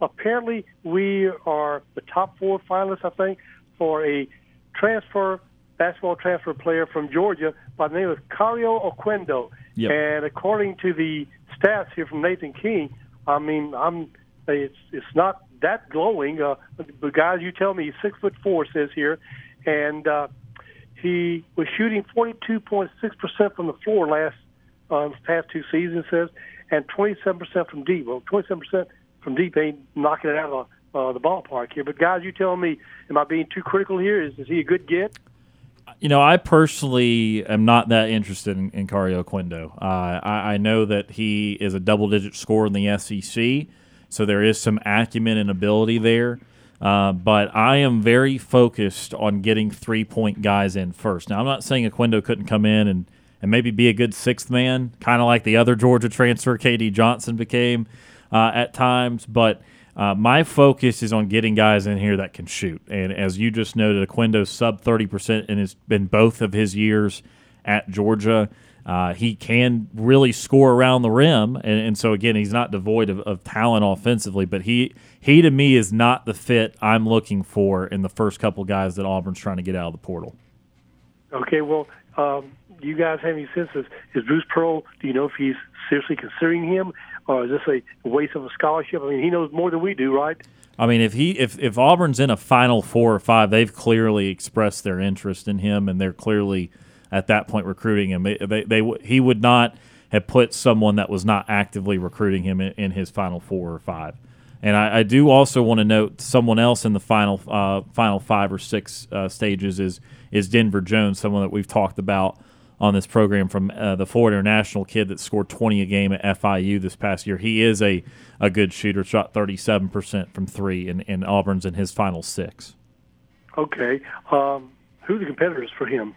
Apparently, we are the top four finalists, I think, for a transfer, basketball transfer player from Georgia by the name of Kario Oquendo. Yep. And according to the stats here from Nathan King, I mean, I'm it's it's not that glowing. Uh, the guys you tell me he's six foot four says here, and uh, he was shooting 42.6% from the floor last uh, past two seasons, says, and 27% from deep. Well, 27% from deep ain't knocking it out of the, uh, the ballpark here. But guys, you telling me, am I being too critical here? Is, is he a good get? You know, I personally am not that interested in, in Kario Oquendo. Uh, I, I know that he is a double-digit scorer in the SEC, so there is some acumen and ability there. Uh, but I am very focused on getting three point guys in first. Now, I'm not saying Oquendo couldn't come in and, and maybe be a good sixth man, kind of like the other Georgia transfer, KD Johnson, became uh, at times. But uh, my focus is on getting guys in here that can shoot. And as you just noted, Oquendo's sub 30% in, his, in both of his years at Georgia. Uh, he can really score around the rim, and, and so again, he's not devoid of, of, talent offensively. But he he to me is not the fit I'm looking for in the first couple guys that Auburn's trying to get out of the portal. Okay, well, um, you guys have any sense? Is, is Bruce Pearl? Do you know if he's seriously considering him, or is this a waste of a scholarship? I mean, he knows more than we do, right? I mean, if he if if Auburn's in a Final Four or five, they've clearly expressed their interest in him, and they're clearly at that point recruiting him. They, they, they he would not have put someone that was not actively recruiting him in, in his final four or five. And I, I, do also want to note someone else in the final uh, final five or six uh, stages is is Denver Jones, someone that we've talked about on this program from uh, the Florida International kid that scored 20 a game at FIU this past year. He is a, a good shooter, shot 37% from three, and, and Auburn's in his final six. Okay. Um, who are the competitors for him?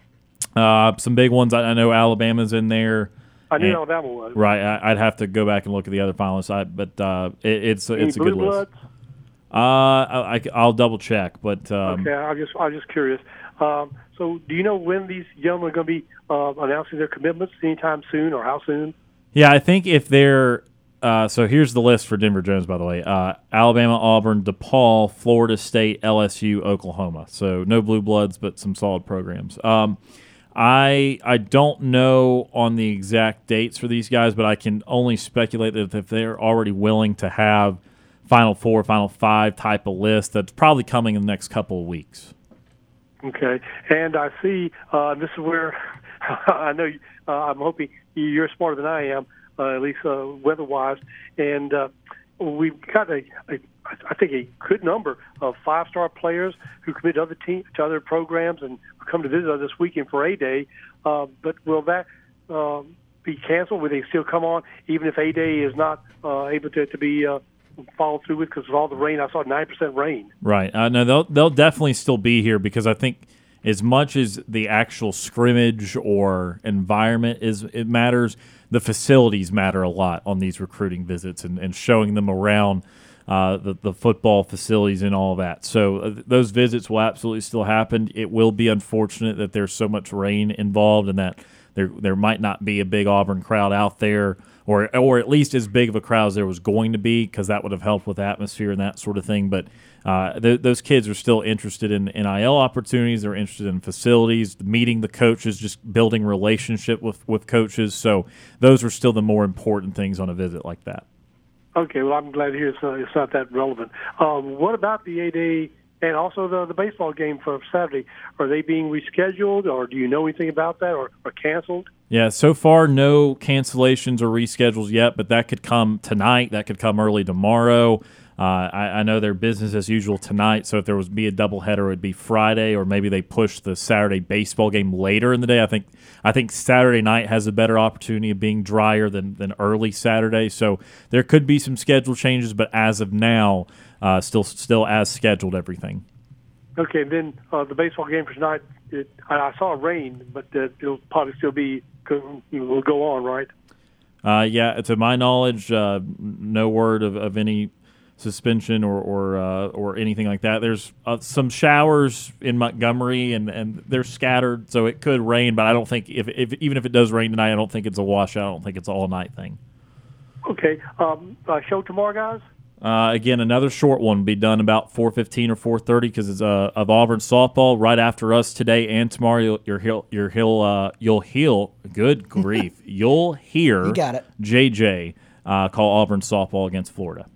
Uh, some big ones. I, I know Alabama's in there. I knew and, Alabama was. Right. I, would have to go back and look at the other finalists. I, but uh, it, it's Any it's a good bloods? list. Uh, I, will double check, but um, okay. I'm just I'm just curious. Um, so, do you know when these gentlemen are going to be uh, announcing their commitments? Anytime soon, or how soon? Yeah, I think if they're uh, so here's the list for Denver Jones, by the way: uh, Alabama, Auburn, DePaul, Florida State, LSU, Oklahoma. So no blue bloods, but some solid programs. Um, I I don't know on the exact dates for these guys, but I can only speculate that if they're already willing to have Final Four, Final Five type of list, that's probably coming in the next couple of weeks. Okay, and I see uh, this is where I know uh, I'm hoping you're smarter than I am, uh, at least uh, weather-wise, and uh, we've got a, a I think a good number of five-star players who commit to other teams, to other programs, and come to visit us this weekend for a day. Uh, but will that uh, be canceled? Will they still come on, even if a day is not uh, able to, to be uh, followed through with because of all the rain? I saw nine percent rain. Right. Uh, no, they'll they'll definitely still be here because I think as much as the actual scrimmage or environment is it matters, the facilities matter a lot on these recruiting visits and, and showing them around uh, the, the football facilities and all that. So uh, those visits will absolutely still happen. It will be unfortunate that there's so much rain involved and that there there might not be a big Auburn crowd out there or or at least as big of a crowd as there was going to be, because that would have helped with atmosphere and that sort of thing. But uh, th- those kids are still interested in NIL opportunities. They're interested in facilities, meeting the coaches, just building relationship with with coaches. So those are still the more important things on a visit like that. Okay, well, I'm glad to hear it's, uh, it's not that relevant. Um, what about the A Day and also the the baseball game for Saturday? Are they being rescheduled, or do you know anything about that, or, or canceled? Yeah, so far no cancellations or reschedules yet, but that could come tonight. That could come early tomorrow. Uh, I, I, know they're business as usual tonight, so if there was be a doubleheader, it would be Friday, or maybe they push the Saturday baseball game later in the day. I think I think Saturday night has a better opportunity of being drier than, than early Saturday, so there could be some schedule changes, but as of now, uh, still still as scheduled everything. Okay, then uh, the baseball game for tonight. It, I saw rain, but uh, it'll probably still be will go on, right? Uh, yeah, to my knowledge, uh, no word of, of any suspension or or uh, or anything like that. There's uh, some showers in Montgomery, and, and they're scattered, so it could rain. But I don't think if, if even if it does rain tonight, I don't think it's a washout. I don't think it's all night thing. Okay, um, uh, show tomorrow, guys. Uh, again, another short one will be done about 4:15 or 4:30 because it's uh, of Auburn softball right after us today and tomorrow. You'll you'll hear, you'll, hear, uh, you'll heal. good grief. you'll hear you got it. JJ uh, call Auburn softball against Florida.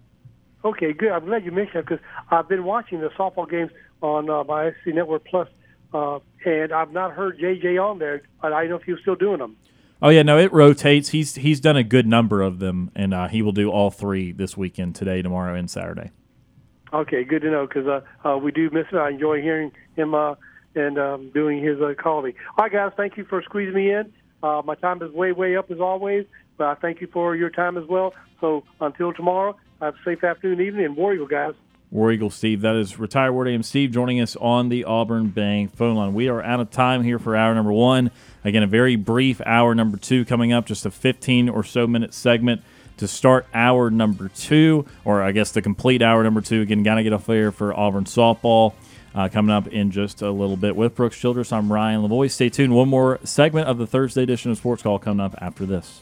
Okay, good. I'm glad you mentioned that because I've been watching the softball games on uh, my SC Network Plus, uh, and I've not heard JJ on there. But I don't know if he's still doing them. Oh yeah, no, it rotates. He's he's done a good number of them, and uh, he will do all three this weekend, today, tomorrow, and Saturday. Okay, good to know because uh, uh, we do miss it. I enjoy hearing him uh, and um, doing his uh, calling. All right, guys, thank you for squeezing me in. Uh, my time is way way up as always, but I thank you for your time as well. So until tomorrow, have a safe afternoon, evening, and War Eagle, guys. War Eagle Steve. That is retired Word AM Steve joining us on the Auburn Bank phone line. We are out of time here for hour number one. Again, a very brief hour number two coming up, just a 15 or so minute segment to start hour number two, or I guess the complete hour number two. Again, got to get off air for Auburn softball. Uh, coming up in just a little bit with Brooks Childress. I'm Ryan Lavoie. Stay tuned. One more segment of the Thursday edition of Sports Call coming up after this.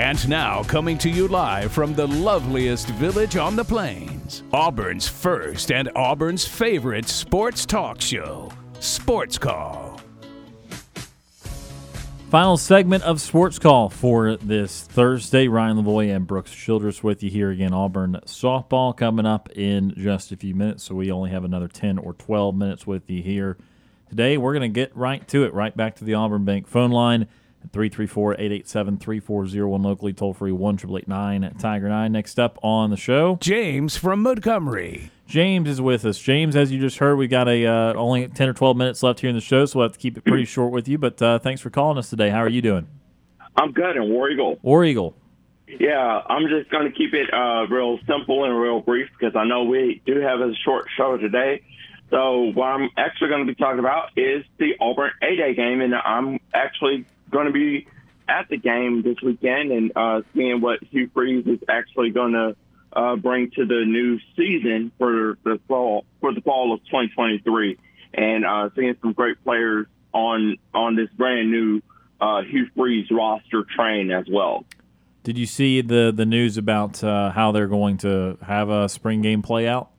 And now, coming to you live from the loveliest village on the plains, Auburn's first and Auburn's favorite sports talk show, Sports Call. Final segment of Sports Call for this Thursday. Ryan Lavoie and Brooks Childress with you here again. Auburn softball coming up in just a few minutes, so we only have another 10 or 12 minutes with you here. Today, we're going to get right to it, right back to the Auburn Bank phone line. 334-887-3401 locally toll free 1 Tiger 9 next up on the show James from Montgomery. James is with us. James as you just heard we got a uh, only 10 or 12 minutes left here in the show so we'll have to keep it pretty short with you but uh, thanks for calling us today. How are you doing? I'm good and War Eagle. War Eagle. Yeah I'm just going to keep it uh, real simple and real brief because I know we do have a short show today. So what I'm actually going to be talking about is the Auburn A-Day game and I'm actually going to be at the game this weekend and uh, seeing what Hugh Freeze is actually going to uh, bring to the new season for the fall for the fall of 2023, and uh, seeing some great players on on this brand new uh, Hugh Freeze roster train as well. Did you see the the news about uh, how they're going to have a spring game play out?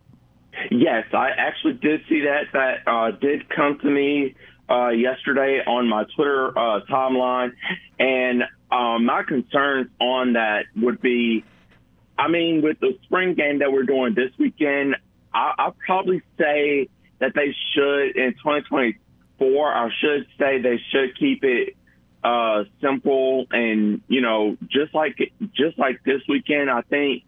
Yes, I actually did see that. That uh, did come to me uh, yesterday on my Twitter uh, timeline, and um, my concerns on that would be, I mean, with the spring game that we're doing this weekend, I, I'll probably say that they should in 2024. I should say they should keep it uh, simple and you know just like just like this weekend. I think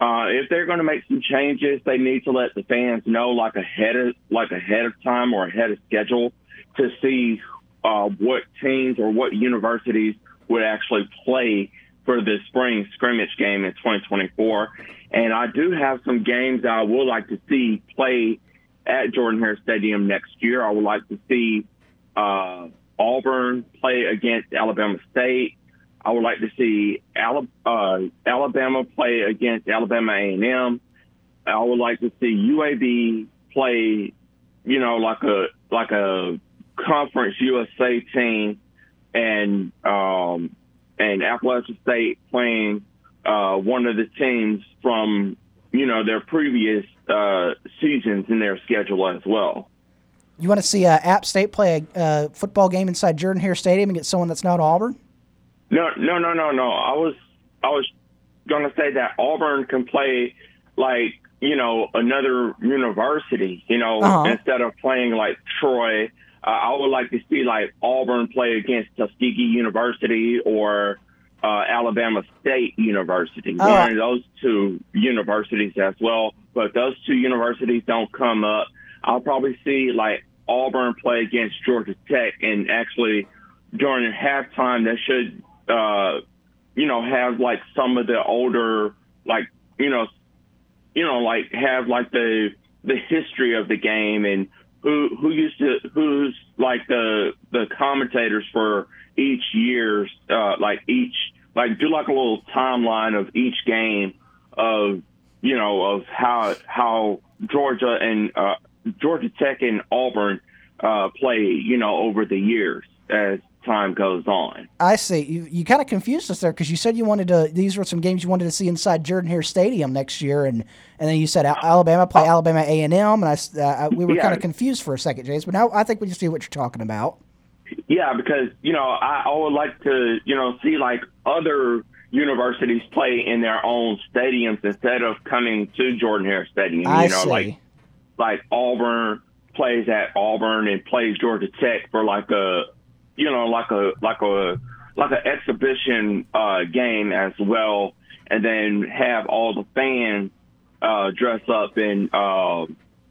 uh, if they're going to make some changes, they need to let the fans know like ahead of like ahead of time or ahead of schedule to see uh, what teams or what universities would actually play for the spring scrimmage game in 2024. And I do have some games I would like to see play at Jordan Hare Stadium next year. I would like to see uh, Auburn play against Alabama State. I would like to see uh, Alabama play against Alabama A&M. I would like to see UAB play, you know, like a like a conference USA team, and um, and Appalachian State playing uh, one of the teams from you know their previous uh, seasons in their schedule as well. You want to see uh, App State play a uh, football game inside Jordan Hare Stadium and get someone that's not Auburn? No, no, no, no, no. I was I was going to say that Auburn can play like you know another university. You know, uh-huh. instead of playing like Troy, uh, I would like to see like Auburn play against Tuskegee University or uh, Alabama State University. Uh, One of those two universities as well. But those two universities don't come up. I'll probably see like Auburn play against Georgia Tech, and actually during halftime, they should, uh, you know, have like some of the older, like you know, you know, like have like the the history of the game and who who used to who's like the the commentators for each year's uh, like each like do like a little timeline of each game of you know of how how Georgia and uh, Georgia Tech and Auburn uh, play, you know, over the years as time goes on. I see. You, you kind of confused us there because you said you wanted to. These were some games you wanted to see inside Jordan Hare Stadium next year, and and then you said Alabama play uh, Alabama A and M, and I uh, we were yeah. kind of confused for a second, James. But now I think we just see what you're talking about. Yeah, because you know I, I would like to you know see like other universities play in their own stadiums instead of coming to Jordan Hare Stadium. You I know, see. like like Auburn plays at Auburn and plays Georgia Tech for like a you know like a like a like an exhibition uh, game as well, and then have all the fans uh, dress up in uh,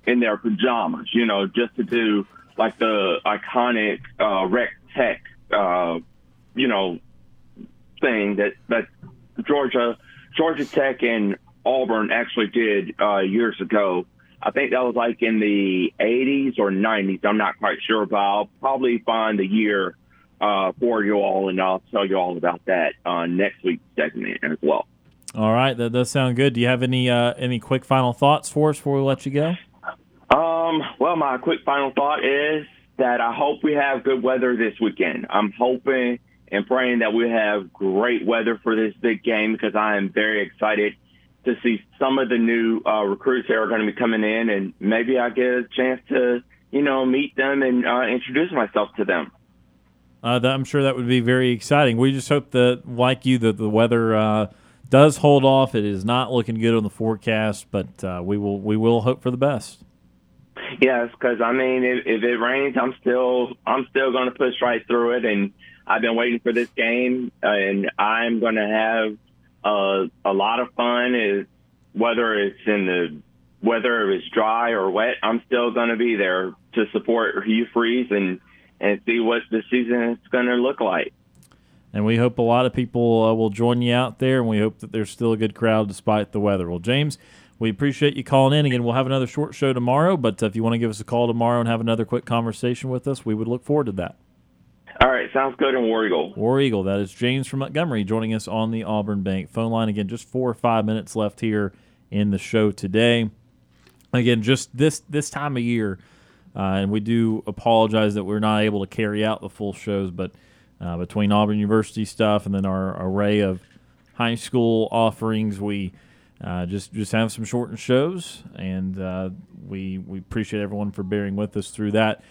in their pajamas, you know, just to do like the iconic uh, Wreck Tech, uh, you know, thing that that Georgia Georgia Tech and Auburn actually did uh, years ago. I think that was like in the 80s or 90s. I'm not quite sure, but I'll probably find the year uh, for you all, and I'll tell you all about that on next week's segment as well. All right, that does sound good. Do you have any uh, any quick final thoughts for us before we let you go? Um, well, my quick final thought is that I hope we have good weather this weekend. I'm hoping and praying that we have great weather for this big game because I am very excited to see some of the new uh, recruits that are going to be coming in, and maybe I get a chance to, you know, meet them and uh, introduce myself to them. Uh, I'm sure that would be very exciting. We just hope that, like you, that the weather uh, does hold off. It is not looking good on the forecast, but uh, we will we will hope for the best. Yes, because I mean, if, if it rains, I'm still I'm still going to push right through it, and I've been waiting for this game, and I'm going to have a lot of fun is whether it's in the whether it's dry or wet. I'm still going to be there to support Hugh Freeze and and see what the season is going to look like. And we hope a lot of people uh, will join you out there, and we hope that there's still a good crowd despite the weather. Well, James, we appreciate you calling in. Again, we'll have another short show tomorrow, but if you want to give us a call tomorrow and have another quick conversation with us, we would look forward to that. All right, sounds good in War Eagle. War Eagle. That is James from Montgomery joining us on the Auburn Bank phone line. Again, just four or five minutes left here in the show today. Again, just this this time of year, uh, and we do apologize that we're not able to carry out the full shows, but uh, between Auburn University stuff and then our array of high school offerings. We uh, just just have some shortened shows, and uh, we we appreciate everyone for bearing with us through that.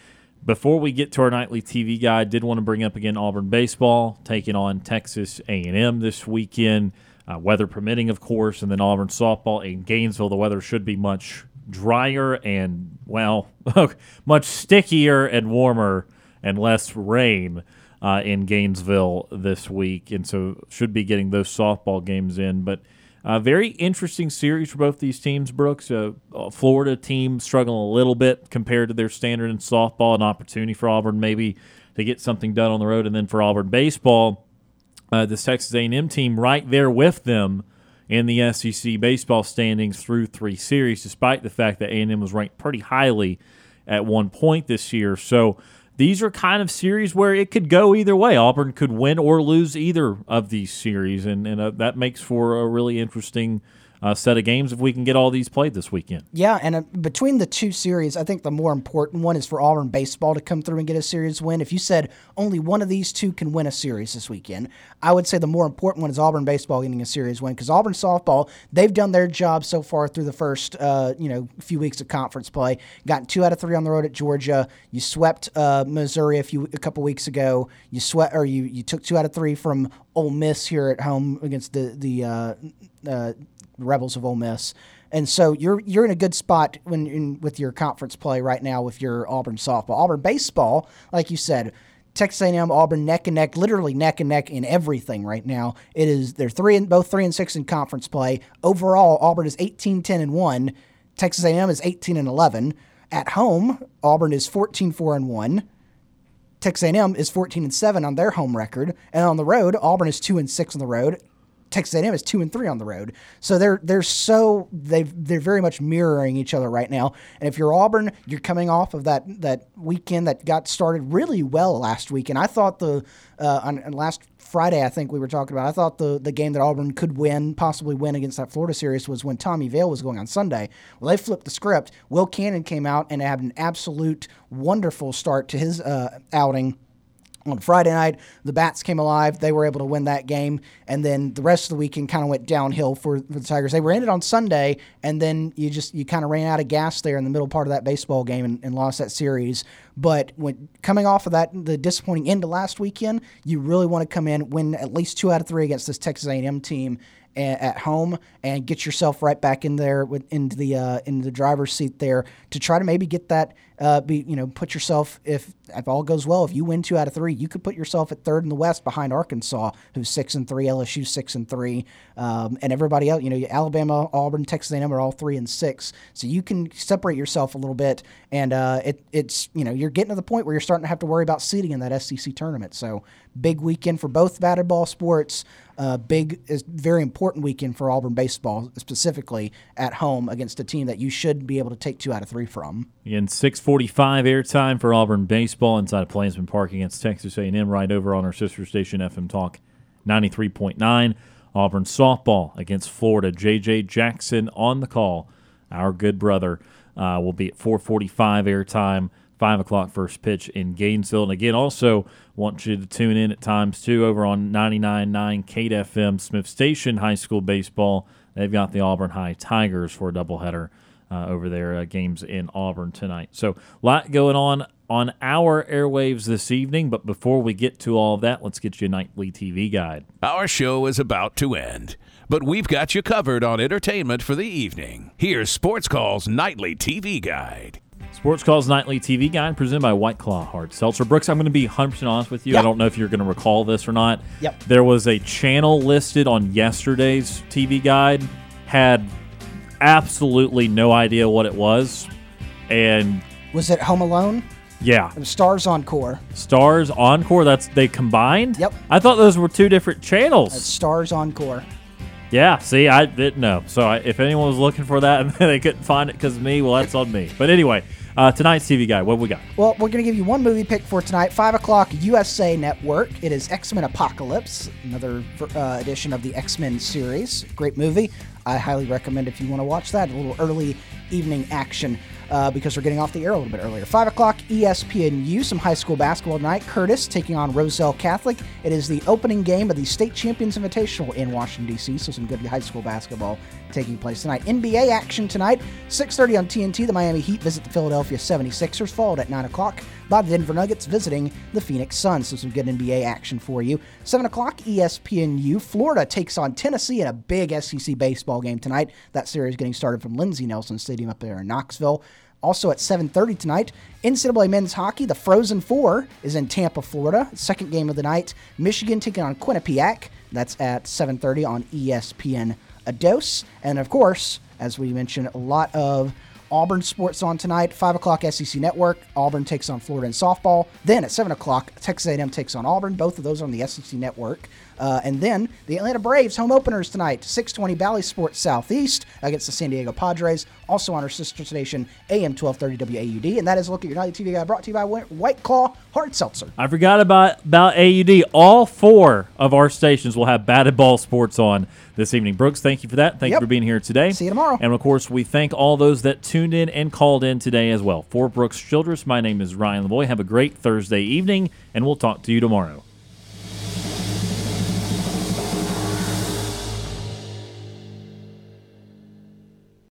Before we get to our nightly TV guide, did want to bring up again Auburn baseball taking on Texas A&M this weekend, uh, weather permitting, of course, and then Auburn softball in Gainesville. The weather should be much drier and well, much stickier and warmer and less rain uh, in Gainesville this week, and so should be getting those softball games in. But uh, very interesting series for both these teams, Brooks. Uh, Florida team struggling a little bit compared to their standard in softball. An opportunity for Auburn maybe to get something done on the road, and then for Auburn baseball, uh, this Texas A&M team right there with them in the SEC baseball standings through three series, despite the fact that A&M was ranked pretty highly at one point this year. So these are kind of series where it could go either way. Auburn could win or lose either of these series, and, and uh, that makes for a really interesting uh, set of games if we can get all these played this weekend. Yeah, and uh, between the two series, I think the more important one is for Auburn baseball to come through and get a series win. If you said only one of these two can win a series this weekend, I would say the more important one is Auburn baseball getting a series win because Auburn softball they've done their job so far through the first uh, you know few weeks of conference play. Gotten two out of three on the road at Georgia. You swept uh, Missouri a few a couple weeks ago. You sweat or you you took two out of three from Ole Miss here at home against the the uh, uh Rebels of Ole Miss. And so you're you're in a good spot when in, with your conference play right now with your Auburn softball. Auburn baseball, like you said, Texas A&M, Auburn neck and neck, literally neck and neck in everything right now. It is they're three and both three and six in conference play. Overall, Auburn is 18, 10 and one. Texas A&M is 18 and 11. At home, Auburn is 14, 4 and one. Texas A&M is 14 and 7 on their home record, and on the road, Auburn is 2 and 6 on the road. Texas A&M is two and three on the road, so they're they're so they they're very much mirroring each other right now. And if you're Auburn, you're coming off of that that weekend that got started really well last week. And I thought the uh, on, on last Friday, I think we were talking about. I thought the the game that Auburn could win, possibly win against that Florida series, was when Tommy Vail was going on Sunday. Well, they flipped the script. Will Cannon came out and had an absolute wonderful start to his uh, outing on Friday night, the Bats came alive. They were able to win that game, and then the rest of the weekend kind of went downhill for, for the Tigers. They were in it on Sunday, and then you just you kind of ran out of gas there in the middle part of that baseball game and, and lost that series. But when coming off of that, the disappointing end of last weekend, you really want to come in, win at least two out of three against this Texas A&M team, at home and get yourself right back in there with, into the uh, into the driver's seat there to try to maybe get that uh, be you know put yourself if if all goes well if you win two out of three you could put yourself at third in the West behind Arkansas who's six and three LSU six and three um, and everybody else you know Alabama Auburn Texas A&M are all three and six. So you can separate yourself a little bit and uh, it it's you know you're getting to the point where you're starting to have to worry about seeding in that SEC tournament. So big weekend for both batted ball sports uh, big is very important weekend for Auburn baseball, specifically at home against a team that you should be able to take two out of three from. In 6:45 airtime for Auburn baseball inside of Plainsman Park against Texas A&M, right over on our sister station FM Talk 93.9. Auburn softball against Florida. J.J. Jackson on the call. Our good brother uh, will be at 4:45 airtime. 5 o'clock first pitch in Gainesville. And again, also want you to tune in at times too over on 99.9 Kate FM, Smith Station High School Baseball. They've got the Auburn High Tigers for a doubleheader uh, over their uh, games in Auburn tonight. So, a lot going on on our airwaves this evening. But before we get to all of that, let's get you a nightly TV guide. Our show is about to end, but we've got you covered on entertainment for the evening. Here's Sports Call's nightly TV guide. Sports Calls Nightly TV Guide presented by White Claw Hard Seltzer. Brooks, I'm going to be 100% honest with you. Yep. I don't know if you're going to recall this or not. Yep. There was a channel listed on yesterday's TV guide, had absolutely no idea what it was. And Was it Home Alone? yeah, Starz Encore. Starz Encore, that's they combined? Yep. I thought those were two different channels. It's Starz Encore. Yeah, see, I didn't know. So I, if anyone was looking for that and they couldn't find it because me, well, that's on me. But anyway, uh, tonight's TV guide, what we got? Well, we're going to give you one movie pick for tonight, 5 o'clock, USA Network. It is X Men Apocalypse, another uh, edition of the X Men series. Great movie. I highly recommend if you want to watch that. A little early evening action. Uh, because we're getting off the air a little bit earlier. 5 o'clock, ESPNU, some high school basketball tonight. Curtis taking on Roselle Catholic. It is the opening game of the State Champions Invitational in Washington, D.C., so some good high school basketball taking place tonight. NBA action tonight, 6.30 on TNT. The Miami Heat visit the Philadelphia 76ers, followed at 9 o'clock by the Denver Nuggets visiting the Phoenix Suns. So some good NBA action for you. 7 o'clock, ESPNU. Florida takes on Tennessee in a big SEC baseball game tonight. That series getting started from Lindsey Nelson Stadium up there in Knoxville. Also at 7:30 tonight, NCAA men's hockey. The Frozen Four is in Tampa, Florida. Second game of the night. Michigan taking on Quinnipiac. That's at 7:30 on ESPN a dose. And of course, as we mentioned, a lot of Auburn sports on tonight. Five o'clock SEC Network. Auburn takes on Florida in softball. Then at seven o'clock, Texas A&M takes on Auburn. Both of those are on the SEC Network. Uh, and then the Atlanta Braves home openers tonight. 6:20 Bally Sports Southeast against the San Diego Padres. Also on our sister station AM 1230 WAUD. And that is a look at your nightly TV guide brought to you by White Claw Hard Seltzer. I forgot about about AUD. All four of our stations will have batted ball sports on this evening. Brooks, thank you for that. Thank Yep. you for being here today. See you tomorrow. And of course, we thank all those that tuned in and called in today as well. For Brooks Childress, my name is Ryan Lavoie. Have a great Thursday evening, and we'll talk to you tomorrow.